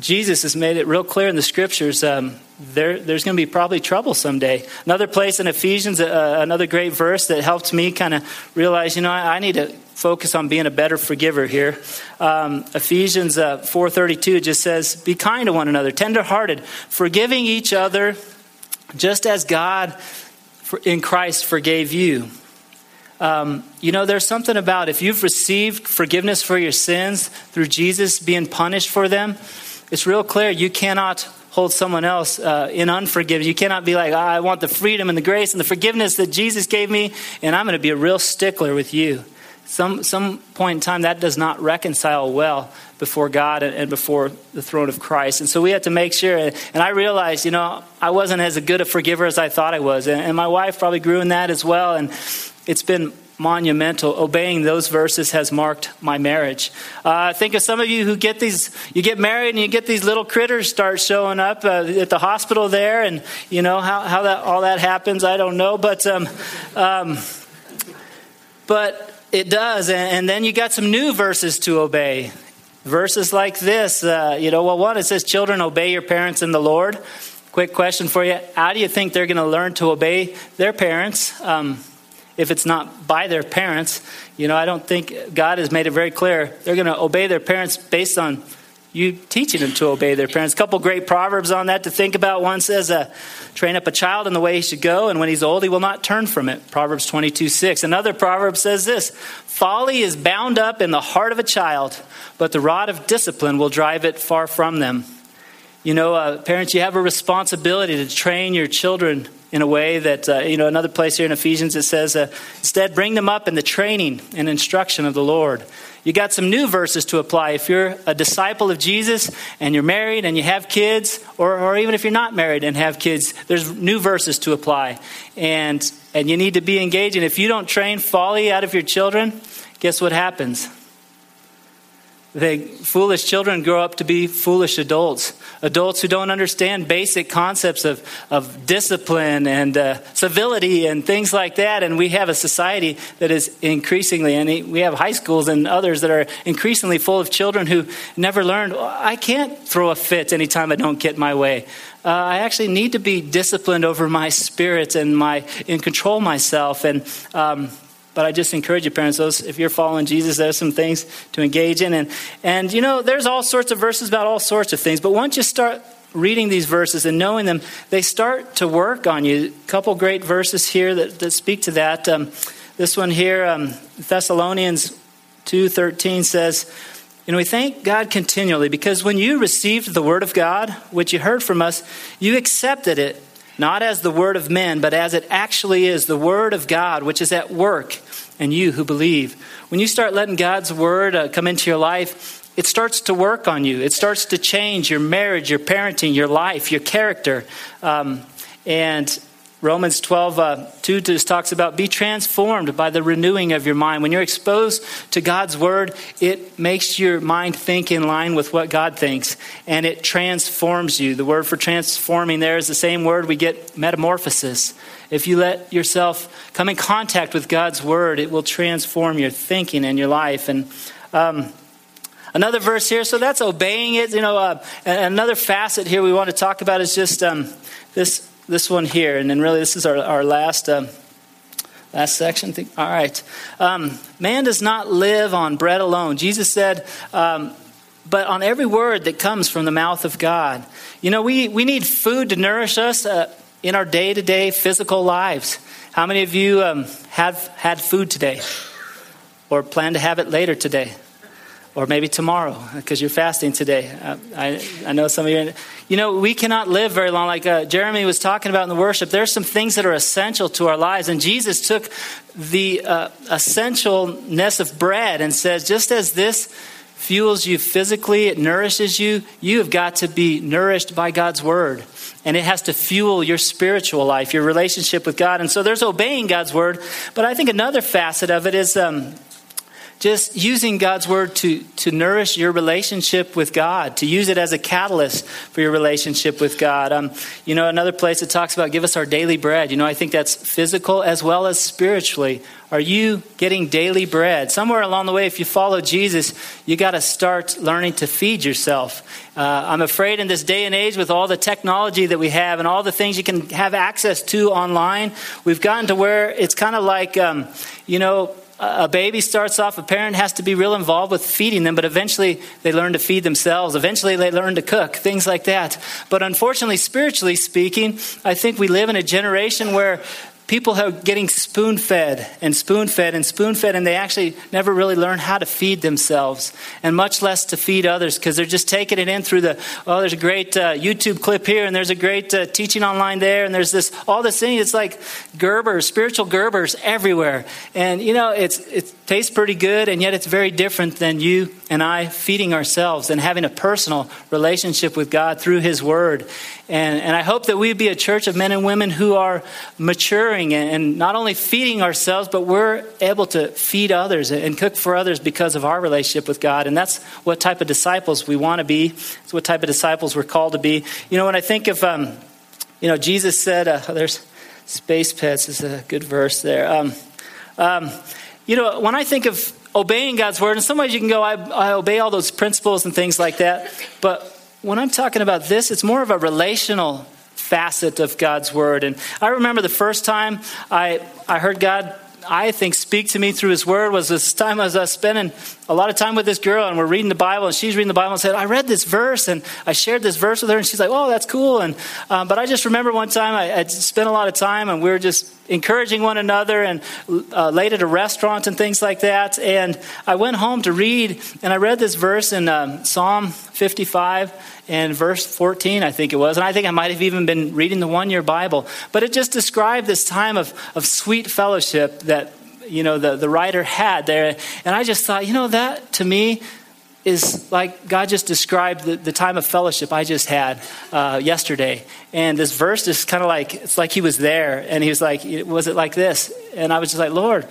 Speaker 1: Jesus has made it real clear in the scriptures. Um, there, there's going to be probably trouble someday. Another place in Ephesians, uh, another great verse that helped me kind of realize, you know, I, I, need to focus on being a better forgiver here. Um, Ephesians uh, 4:32 just says, "Be kind to one another, tenderhearted, forgiving each other." Just as God in Christ forgave you. Um, you know, there's something about if you've received forgiveness for your sins through Jesus being punished for them, it's real clear you cannot hold someone else uh, in unforgiveness. You cannot be like, I want the freedom and the grace and the forgiveness that Jesus gave me, and I'm going to be a real stickler with you. Some, some point in time, that does not reconcile well before God and before the throne of Christ. And so we had to make sure. And I realized, you know, I wasn't as good a forgiver as I thought I was. And my wife probably grew in that as well. And it's been monumental. Obeying those verses has marked my marriage. Uh, think of some of you who get these, you get married and you get these little critters start showing up uh, at the hospital there, and you know how, how that all that happens. I don't know, but um, um, but it does. And then you got some new verses to obey. Verses like this, uh, you know, well, one, it says, Children, obey your parents in the Lord. Quick question for you How do you think they're going to learn to obey their parents um, if it's not by their parents? You know, I don't think God has made it very clear. They're going to obey their parents based on you teaching them to obey their parents. A couple great proverbs on that to think about. One says, uh, train up a child in the way he should go, and when he's old, he will not turn from it. Proverbs 22 6. Another proverb says this Folly is bound up in the heart of a child, but the rod of discipline will drive it far from them. You know, uh, parents, you have a responsibility to train your children in a way that, uh, you know, another place here in Ephesians it says, uh, instead, bring them up in the training and instruction of the Lord. You got some new verses to apply. If you're a disciple of Jesus and you're married and you have kids, or, or even if you're not married and have kids, there's new verses to apply. And, and you need to be engaging. If you don't train folly out of your children, guess what happens? They, foolish children grow up to be foolish adults. Adults who don't understand basic concepts of, of discipline and uh, civility and things like that. And we have a society that is increasingly, and we have high schools and others that are increasingly full of children who never learned, I can't throw a fit anytime I don't get my way. Uh, I actually need to be disciplined over my spirit and my and control myself. And um, but I just encourage you, parents, those if you're following Jesus, there's some things to engage in. And and you know, there's all sorts of verses about all sorts of things. But once you start reading these verses and knowing them, they start to work on you. A couple great verses here that, that speak to that. Um, this one here, um, Thessalonians two thirteen says. You know, we thank God continually because when you received the word of God, which you heard from us, you accepted it not as the word of men, but as it actually is the word of God, which is at work in you who believe. When you start letting God's word uh, come into your life, it starts to work on you. It starts to change your marriage, your parenting, your life, your character. Um, and Romans 12, uh, 2 just talks about be transformed by the renewing of your mind. When you're exposed to God's word, it makes your mind think in line with what God thinks, and it transforms you. The word for transforming there is the same word we get metamorphosis. If you let yourself come in contact with God's word, it will transform your thinking and your life. And um, another verse here, so that's obeying it. You know, uh, another facet here we want to talk about is just um, this this one here, and then really this is our, our last. Uh, last section. All right. Um, man does not live on bread alone. Jesus said, um, but on every word that comes from the mouth of God. You know, we, we need food to nourish us uh, in our day to day physical lives. How many of you um, have had food today or plan to have it later today? Or maybe tomorrow because you're fasting today. I, I know some of you. You know, we cannot live very long. Like uh, Jeremy was talking about in the worship, there's some things that are essential to our lives. And Jesus took the uh, essentialness of bread and says, just as this fuels you physically, it nourishes you, you have got to be nourished by God's word. And it has to fuel your spiritual life, your relationship with God. And so there's obeying God's word. But I think another facet of it is um, just using God's word to, to nourish your relationship with God, to use it as a catalyst for your relationship with God. Um, you know, another place it talks about give us our daily bread. You know, I think that's physical as well as spiritually. Are you getting daily bread? Somewhere along the way, if you follow Jesus, you got to start learning to feed yourself. Uh, I'm afraid in this day and age, with all the technology that we have and all the things you can have access to online, we've gotten to where it's kind of like, um, you know, a baby starts off, a parent has to be real involved with feeding them, but eventually they learn to feed themselves. Eventually they learn to cook, things like that. But unfortunately, spiritually speaking, I think we live in a generation where people are getting spoon fed and spoon fed and spoon fed, and they actually never really learn how to feed themselves, and much less to feed others because they're just taking it in through the oh, there's a great uh, YouTube clip here, and there's a great uh, teaching online there, and there's this all this thing. It's like Gerbers, spiritual Gerbers everywhere, and you know it's it tastes pretty good, and yet it's very different than you and I feeding ourselves and having a personal relationship with God through His Word. And, and I hope that we be a church of men and women who are maturing and, and not only feeding ourselves, but we're able to feed others and cook for others because of our relationship with God. And that's what type of disciples we want to be. It's what type of disciples we're called to be. You know, when I think of, um, you know, Jesus said, uh, there's space pets is a good verse there. Um, um, you know, when I think of obeying God's word, in some ways you can go, I, I obey all those principles and things like that. But when I'm talking about this, it's more of a relational facet of God's word. And I remember the first time I, I heard God, I think, speak to me through his word was this time I was uh, spending a lot of time with this girl and we're reading the Bible and she's reading the Bible and said, I read this verse and I shared this verse with her and she's like, oh, that's cool. And, um, but I just remember one time I, I spent a lot of time and we were just encouraging one another and uh, late at a restaurant and things like that. And I went home to read, and I read this verse in um, Psalm 55 and verse 14, I think it was. And I think I might have even been reading the one year Bible. But it just described this time of, of sweet fellowship that you know the, the writer had there and i just thought you know that to me is like God just described the, the time of fellowship I just had uh, yesterday. And this verse is kind of like, it's like he was there and he was like, was it like this? And I was just like, Lord,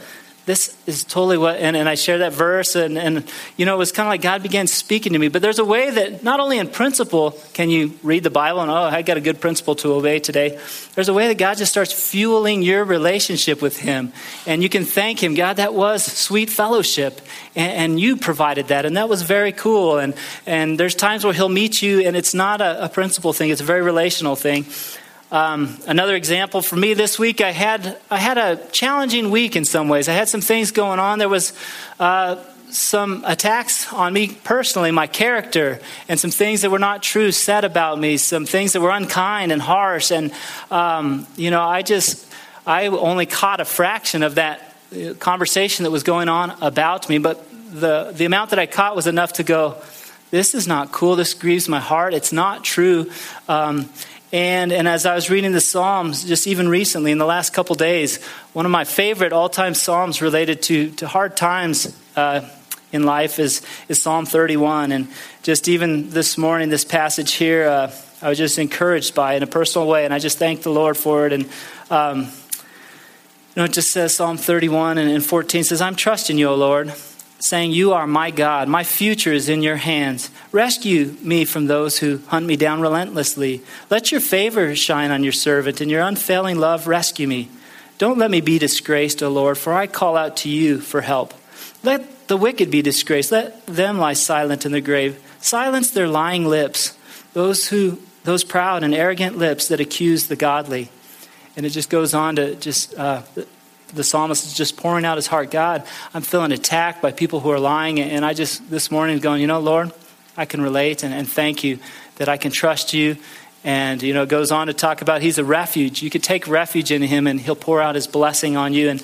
Speaker 1: this is totally what, and, and I share that verse, and, and you know, it was kind of like God began speaking to me. But there's a way that not only in principle can you read the Bible and, oh, I got a good principle to obey today. There's a way that God just starts fueling your relationship with Him. And you can thank Him, God, that was sweet fellowship, and, and you provided that, and that was very cool. And, and there's times where He'll meet you, and it's not a, a principle thing, it's a very relational thing. Um, another example for me this week, I had I had a challenging week in some ways. I had some things going on. There was uh, some attacks on me personally, my character, and some things that were not true said about me. Some things that were unkind and harsh, and um, you know, I just I only caught a fraction of that uh, conversation that was going on about me, but the the amount that I caught was enough to go. This is not cool. This grieves my heart. It's not true. Um, and, and as I was reading the Psalms, just even recently, in the last couple days, one of my favorite all time Psalms related to, to hard times uh, in life is, is Psalm 31. And just even this morning, this passage here, uh, I was just encouraged by in a personal way. And I just thank the Lord for it. And, um, you know, it just says Psalm 31 and, and 14 says, I'm trusting you, O Lord saying, You are my God. My future is in your hands. Rescue me from those who hunt me down relentlessly. Let your favor shine on your servant, and your unfailing love rescue me. Don't let me be disgraced, O Lord, for I call out to you for help. Let the wicked be disgraced. Let them lie silent in the grave. Silence their lying lips, those who those proud and arrogant lips that accuse the godly. And it just goes on to just uh, the psalmist is just pouring out his heart God, I'm feeling attacked by people who are lying. And I just, this morning, going, you know, Lord, I can relate and, and thank you that I can trust you. And, you know, it goes on to talk about he's a refuge. You could take refuge in him and he'll pour out his blessing on you. And,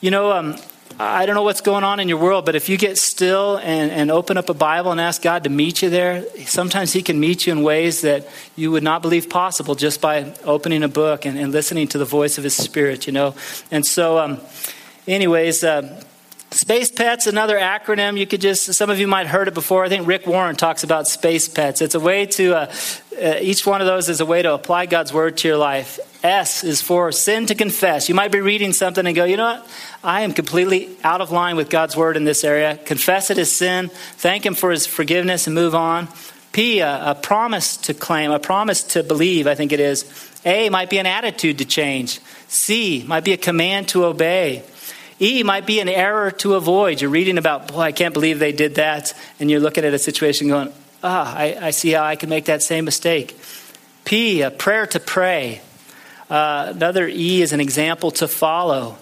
Speaker 1: you know, um, I don't know what's going on in your world, but if you get still and, and open up a Bible and ask God to meet you there, sometimes He can meet you in ways that you would not believe possible just by opening a book and, and listening to the voice of His Spirit, you know. And so, um, anyways, uh, Space Pets, another acronym. You could just, some of you might have heard it before. I think Rick Warren talks about Space Pets. It's a way to, uh, uh, each one of those is a way to apply God's Word to your life. S is for sin to confess. You might be reading something and go, you know what? I am completely out of line with God's Word in this area. Confess it as sin, thank Him for His forgiveness, and move on. P, a, a promise to claim, a promise to believe, I think it is. A might be an attitude to change. C might be a command to obey. E might be an error to avoid. You're reading about, boy, I can't believe they did that. And you're looking at a situation going, ah, I, I see how I can make that same mistake. P, a prayer to pray. Uh, another E is an example to follow.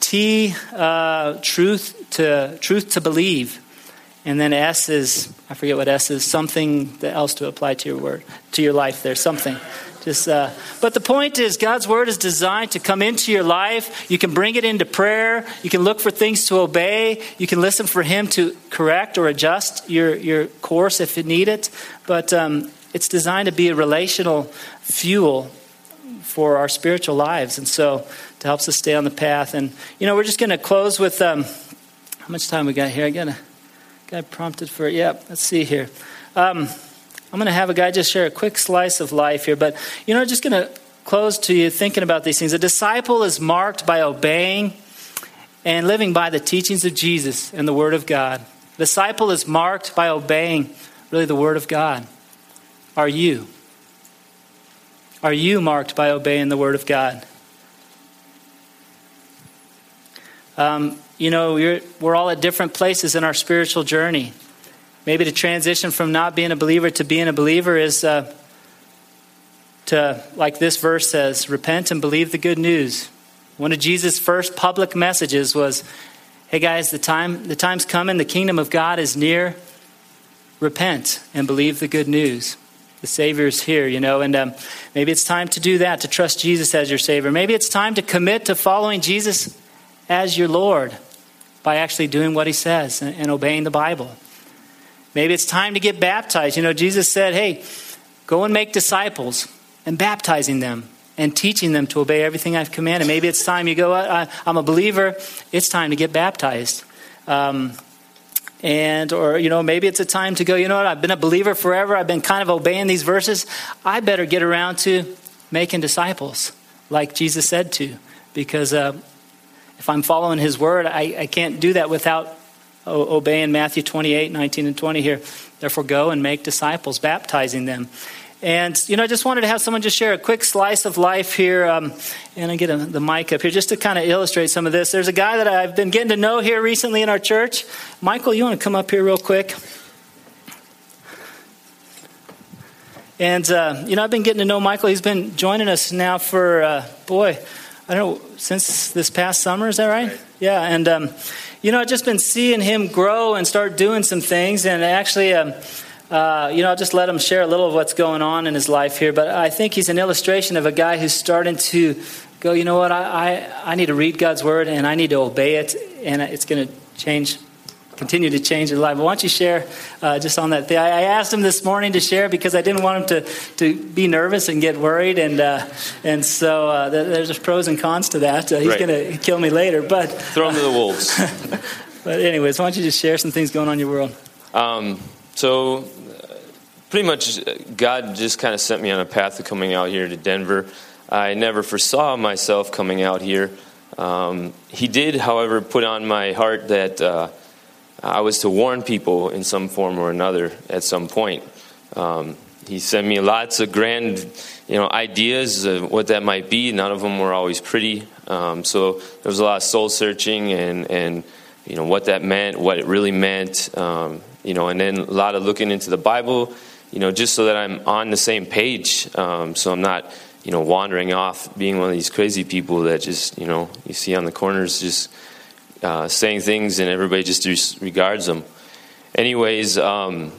Speaker 1: T, uh, truth to truth to believe, and then S is I forget what S is. Something else to apply to your word to your life. There's something. Just, uh, but the point is, God's word is designed to come into your life. You can bring it into prayer. You can look for things to obey. You can listen for Him to correct or adjust your, your course if you need it. But um, it's designed to be a relational fuel for our spiritual lives. And so it helps us stay on the path. And, you know, we're just going to close with um, how much time we got here? I got prompted for it. Yeah, let's see here. Um, I'm going to have a guy just share a quick slice of life here, but you know, just going to close to you thinking about these things. A disciple is marked by obeying and living by the teachings of Jesus and the Word of God. A disciple is marked by obeying really the Word of God. Are you? Are you marked by obeying the Word of God? Um, you know, we're, we're all at different places in our spiritual journey. Maybe to transition from not being a believer to being a believer is uh, to, like this verse says, repent and believe the good news. One of Jesus' first public messages was, "Hey guys, the time the time's coming. The kingdom of God is near. Repent and believe the good news." The Savior's here, you know, and um, maybe it's time to do that, to trust Jesus as your Savior. Maybe it's time to commit to following Jesus as your Lord by actually doing what He says and, and obeying the Bible. Maybe it's time to get baptized. You know, Jesus said, hey, go and make disciples and baptizing them and teaching them to obey everything I've commanded. Maybe it's time you go, I, am a believer, it's time to get baptized. Um, and or you know maybe it's a time to go you know what i've been a believer forever i've been kind of obeying these verses i better get around to making disciples like jesus said to because uh, if I'm following His word, I, I can't do that without obeying Matthew 28, 19, and 20 here. Therefore, go and make disciples, baptizing them. And, you know, I just wanted to have someone just share a quick slice of life here. Um, and I get a, the mic up here just to kind of illustrate some of this. There's a guy that I've been getting to know here recently in our church. Michael, you want to come up here real quick? And, uh, you know, I've been getting to know Michael. He's been joining us now for, uh, boy, I don't know, since this past summer. Is that right? right. Yeah. And, um, you know, I've just been seeing him grow and start doing some things. And actually, um, uh, you know, I'll just let him share a little of what's going on in his life here. But I think he's an illustration of a guy who's starting to go, you know what, I, I, I need to read God's word and I need to obey it, and it's going to change continue to change his life. Why don't you share uh, just on that thing? I, I, asked him this morning to share because I didn't want him to, to be nervous and get worried, and uh, and so uh, there's pros and cons to that. Uh, he's right. going to kill me later, but
Speaker 2: throw him to the wolves.
Speaker 1: but anyways, why don't you just share some things going on in your world?
Speaker 2: Um, so. Pretty much, God just kind of sent me on a path of coming out here to Denver. I never foresaw myself coming out here. Um, he did, however, put on my heart that uh, I was to warn people in some form or another at some point. Um, he sent me lots of grand, you know, ideas of what that might be. None of them were always pretty. Um, so there was a lot of soul searching and and you know what that meant, what it really meant. Um, you know, and then a lot of looking into the Bible. You know, just so that I'm on the same page, um, so I'm not you know wandering off, being one of these crazy people that just you know you see on the corners just uh, saying things and everybody just disregards them. Anyways, um,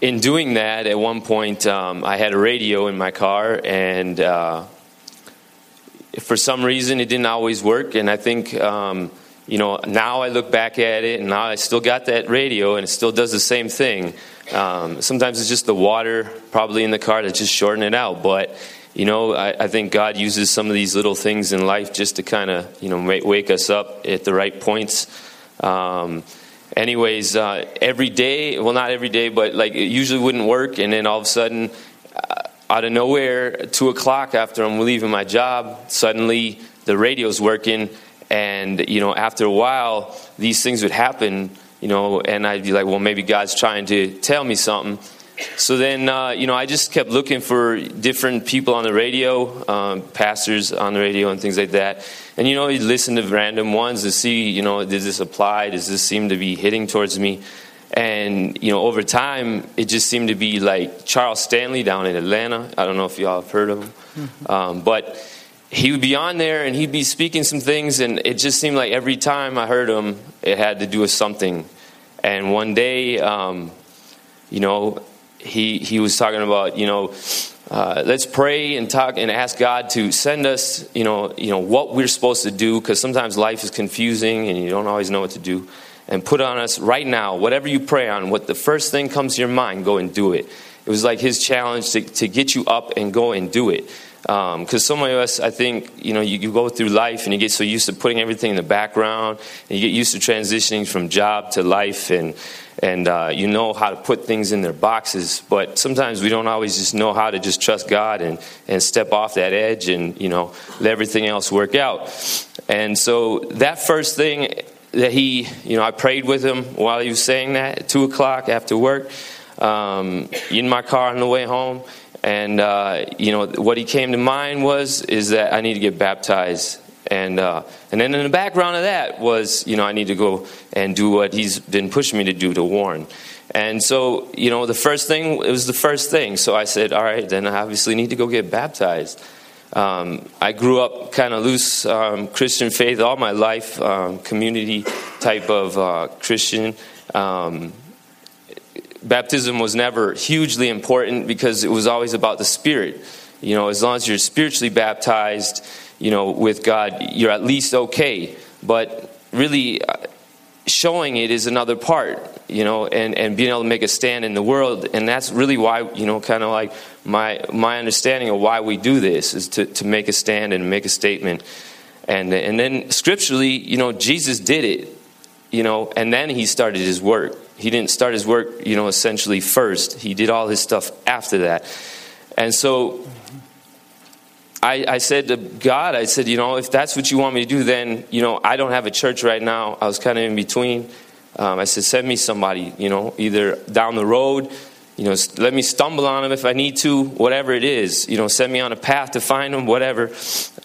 Speaker 2: in doing that, at one point, um, I had a radio in my car, and uh, for some reason, it didn't always work. And I think, um, you know, now I look back at it, and now I still got that radio, and it still does the same thing. Um, sometimes it's just the water, probably in the car, that's just shorting it out. But you know, I, I, think God uses some of these little things in life just to kind of, you know, wake us up at the right points. Um, anyways, uh, every day, well, not every day, but like it usually wouldn't work. And then all of a sudden, uh, out of nowhere, two o'clock after I'm leaving my job, suddenly the radio's working. And, you know, after a while, these things would happen, you know, and I'd be like, well, maybe God's trying to tell me something. So then, uh, you know, I just kept looking for different people on the radio, um, pastors on the radio, and things like that. And, you know, you listen to random ones to see, you know, does this apply? Does this seem to be hitting towards me? And, you know, over time, it just seemed to be like Charles Stanley down in Atlanta. I don't know if y'all have heard of him. Mm-hmm. Um, but he would be on there and he'd be speaking some things, and it just seemed like every time I heard him, it had to do with something. And one day, um, you know, he, he was talking about, you know, uh, let's pray and talk and ask God to send us, you know, you know what we're supposed to do because sometimes life is confusing and you don't always know what to do. And put on us right now, whatever you pray on, what the first thing comes to your mind, go and do it. It was like his challenge to, to get you up and go and do it. Because um, some of us, I think, you know, you, you, go through life and you get so used to putting everything in the background, and you get used to transitioning from job to life, and and uh, you know how to put things in their boxes. But sometimes we don't always just know how to just trust God and, and step off that edge and, you know, let everything else work out. And so that first thing that he, you know, I prayed with him while he was saying that at 2 o'clock after work um, in my car on the way home. And, uh, you know, what he came to mind was, is that I need to get baptized and uh, and then in the background of that was, you know, I need to go and do what he's been pushing me to do to warn. And so, you know, the first thing it was the first thing. So I said, all right, then I obviously need to go get baptized. Um, I grew up kind of loose um, Christian faith all my life, um, community type of uh, Christian. Um, baptism was never hugely important because it was always about the Spirit. You know, as long as you're spiritually baptized, you know, with God, you're at least okay. But really, uh, showing it is another part, you know, and, and being able to make a stand in the world. And that's really why, you know, kind of like my, my understanding of why we do this is to, to make a stand and make a statement. And, and then scripturally, you know, Jesus did it, you know, and then he started his work. He didn't start his work, you know, essentially first. He did all his stuff after that. And so I, I said to God, I said, you know, if that's what you want me to do, then, you know, I don't have a church right now. I was kind of in between. Um, I said, send me somebody, you know, either down the road, you know, let me stumble on them if I need to, whatever it is, you know, send me on a path to find them, whatever.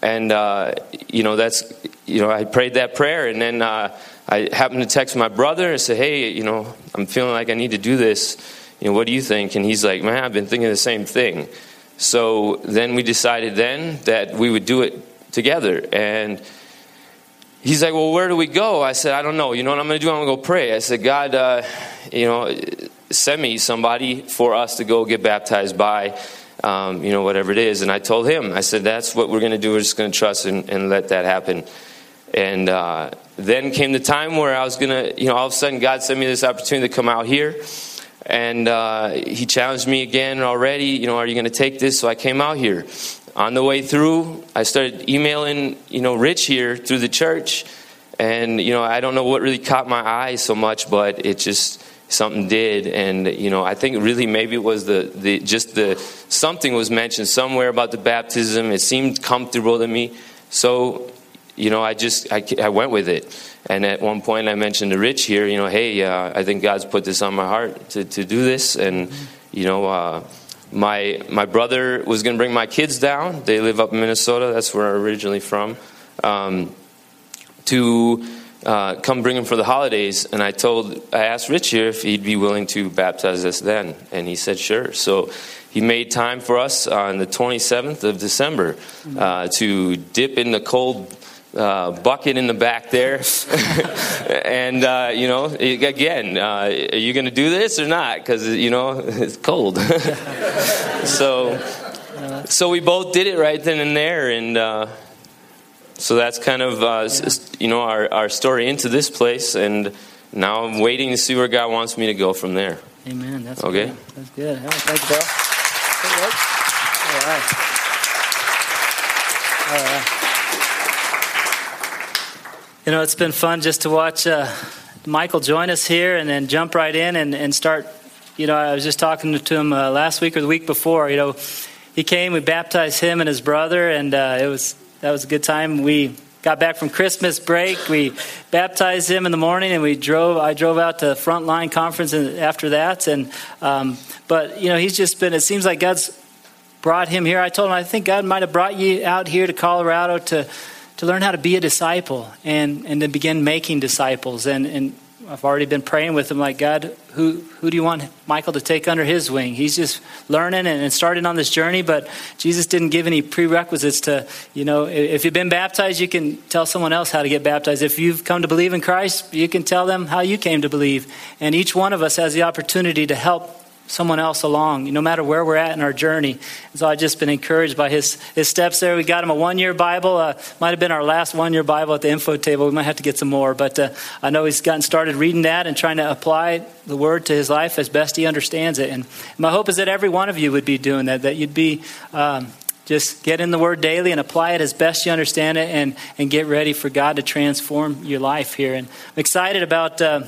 Speaker 2: And, uh, you know, that's, you know, I prayed that prayer and then uh, I happened to text my brother and say, hey, you know, I'm feeling like I need to do this. You know, what do you think? And he's like, man, I've been thinking the same thing. So then we decided then that we would do it together. And he's like, well, where do we go? I said, I don't know. You know what I'm going to do? I'm going to go pray. I said, God, uh, you know, send me somebody for us to go get baptized by, um, you know, whatever it is. And I told him, I said, that's what we're going to do. We're just going to trust and, and, let that happen. And uh, then came the time where I was going to, you know, all of a sudden God sent me this opportunity to come out here. And uh, he challenged me again already, you know, are you going to take this? So I came out here. On the way through, I started emailing, you know, Rich here through the church. And, you know, I don't know what really caught my eye so much, but it just, something did and you know i think really maybe it was the, the just the something was mentioned somewhere about the baptism it seemed comfortable to me so you know i just i, I went with it and at one point i mentioned to rich here you know hey uh, i think god's put this on my heart to, to do this and you know uh, my my brother was going to bring my kids down they live up in minnesota that's where i'm originally from um, to uh, come bring him for the holidays. And I told, I asked Rich here if he'd be willing to baptize us then, and he said sure. So he made time for us on the 27th of December uh, to dip in the cold. Uh, bucket in the back there, and uh, you know, again, uh, are you going to do this or not? Because you know it's cold. so, so we both did it right then and there, and uh, so that's kind of uh, yeah. you know our, our story into this place. And now i'm waiting to see where god wants me to go from there.
Speaker 1: Amen. That's
Speaker 2: okay?
Speaker 1: good. that's good. Thank you bill all right. All right you know it's been fun just to watch uh, michael join us here and then jump right in and, and start you know i was just talking to him uh, last week or the week before you know he came we baptized him and his brother and uh, it was that was a good time. We got back from Christmas break. We baptized him in the morning, and we drove. I drove out to Frontline Conference after that. And um, but you know, he's just been. It seems like God's brought him here. I told him I think God might have brought you out here to Colorado to to learn how to be a disciple and and to begin making disciples. And and I've already been praying with him, like, God, who, who do you want Michael to take under his wing? He's just learning and, and starting on this journey, but Jesus didn't give any prerequisites to, you know, if you've been baptized, you can tell someone else how to get baptized. If you've come to believe in Christ, you can tell them how you came to believe. And each one of us has the opportunity to help someone else along, no matter where we're at in our journey. And so I've just been encouraged by his, his steps there. We got him a one year Bible. Uh, might have been our last one year Bible at the info table. We might have to get some more. But uh, I know he's gotten started reading that and trying to apply the word to his life as best he understands it. And my hope is that every one of you would be doing that, that you'd be. Um, just get in the word daily and apply it as best you understand it and, and get ready for God to transform your life here. And I'm excited about uh,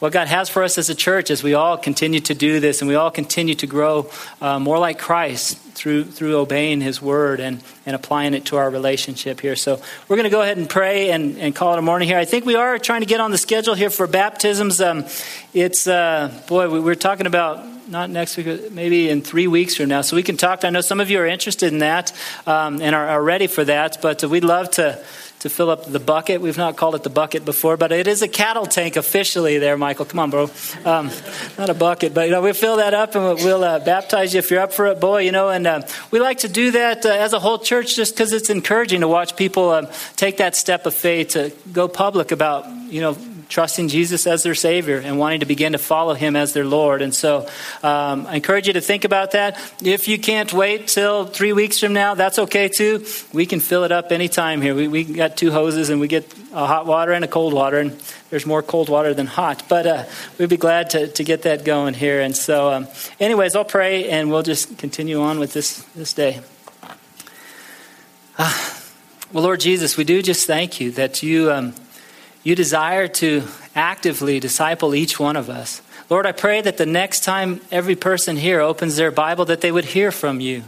Speaker 1: what God has for us as a church as we all continue to do this and we all continue to grow uh, more like Christ through, through obeying His word and, and applying it to our relationship here. So we're going to go ahead and pray and, and call it a morning here. I think we are trying to get on the schedule here for baptisms. Um, it's, uh, boy, we, we're talking about not next week, maybe in three weeks from now. So we can talk. I know some of you are interested in that um, and are, are, ready for that, but we'd love to to fill up the bucket. We've not called it the bucket before, but it is a cattle tank officially there, Michael. Come on, bro. Um, not a bucket, but you know, we'll fill that up and we'll uh, baptize you if you're up for it, boy, you know. And uh, we like to do that uh, as a whole church just because it's encouraging to watch people um, take that step of faith to go public about, you know, trusting Jesus as their Savior and wanting to begin to follow Him as their Lord. And so um, I encourage you to think about that. If you can't wait till three weeks from now, that's okay too. We can fill it up anytime here. We, we got two hoses and we get a hot water and a cold water, and there's more cold water than hot. But uh, we'd be glad to, to get that going here. And so, um, anyways, I'll pray and we'll just continue on with this, this day. Uh, well, Lord Jesus, we do just thank you that you. Um, you desire to actively disciple each one of us. Lord, I pray that the next time every person here opens their Bible, that they would hear from you.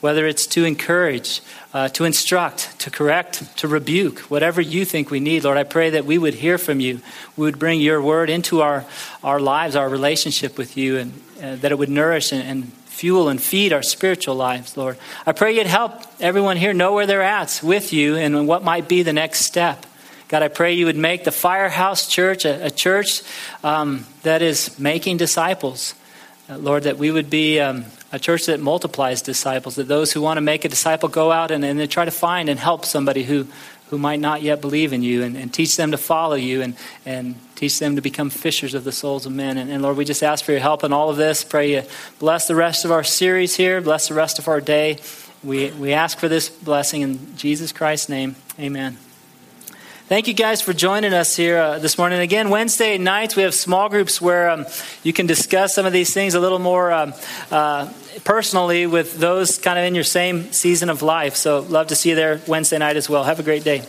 Speaker 1: whether it's to encourage, uh, to instruct, to correct, to rebuke, whatever you think we need, Lord, I pray that we would hear from you. We would bring your word into our, our lives, our relationship with you, and uh, that it would nourish and, and fuel and feed our spiritual lives, Lord. I pray you'd help everyone here know where they're at with you and what might be the next step. God, I pray you would make the Firehouse Church a, a church um, that is making disciples. Uh, Lord, that we would be um, a church that multiplies disciples, that those who want to make a disciple go out and, and try to find and help somebody who, who might not yet believe in you and, and teach them to follow you and, and teach them to become fishers of the souls of men. And, and, Lord, we just ask for your help in all of this. Pray you bless the rest of our series here, bless the rest of our day. We, we ask for this blessing in Jesus Christ's name. Amen. Thank you guys for joining us here uh, this morning. Again, Wednesday nights we have small groups where um, you can discuss some of these things a little more um, uh, personally with those kind of in your same season of life. So, love to see you there Wednesday night as well. Have a great day.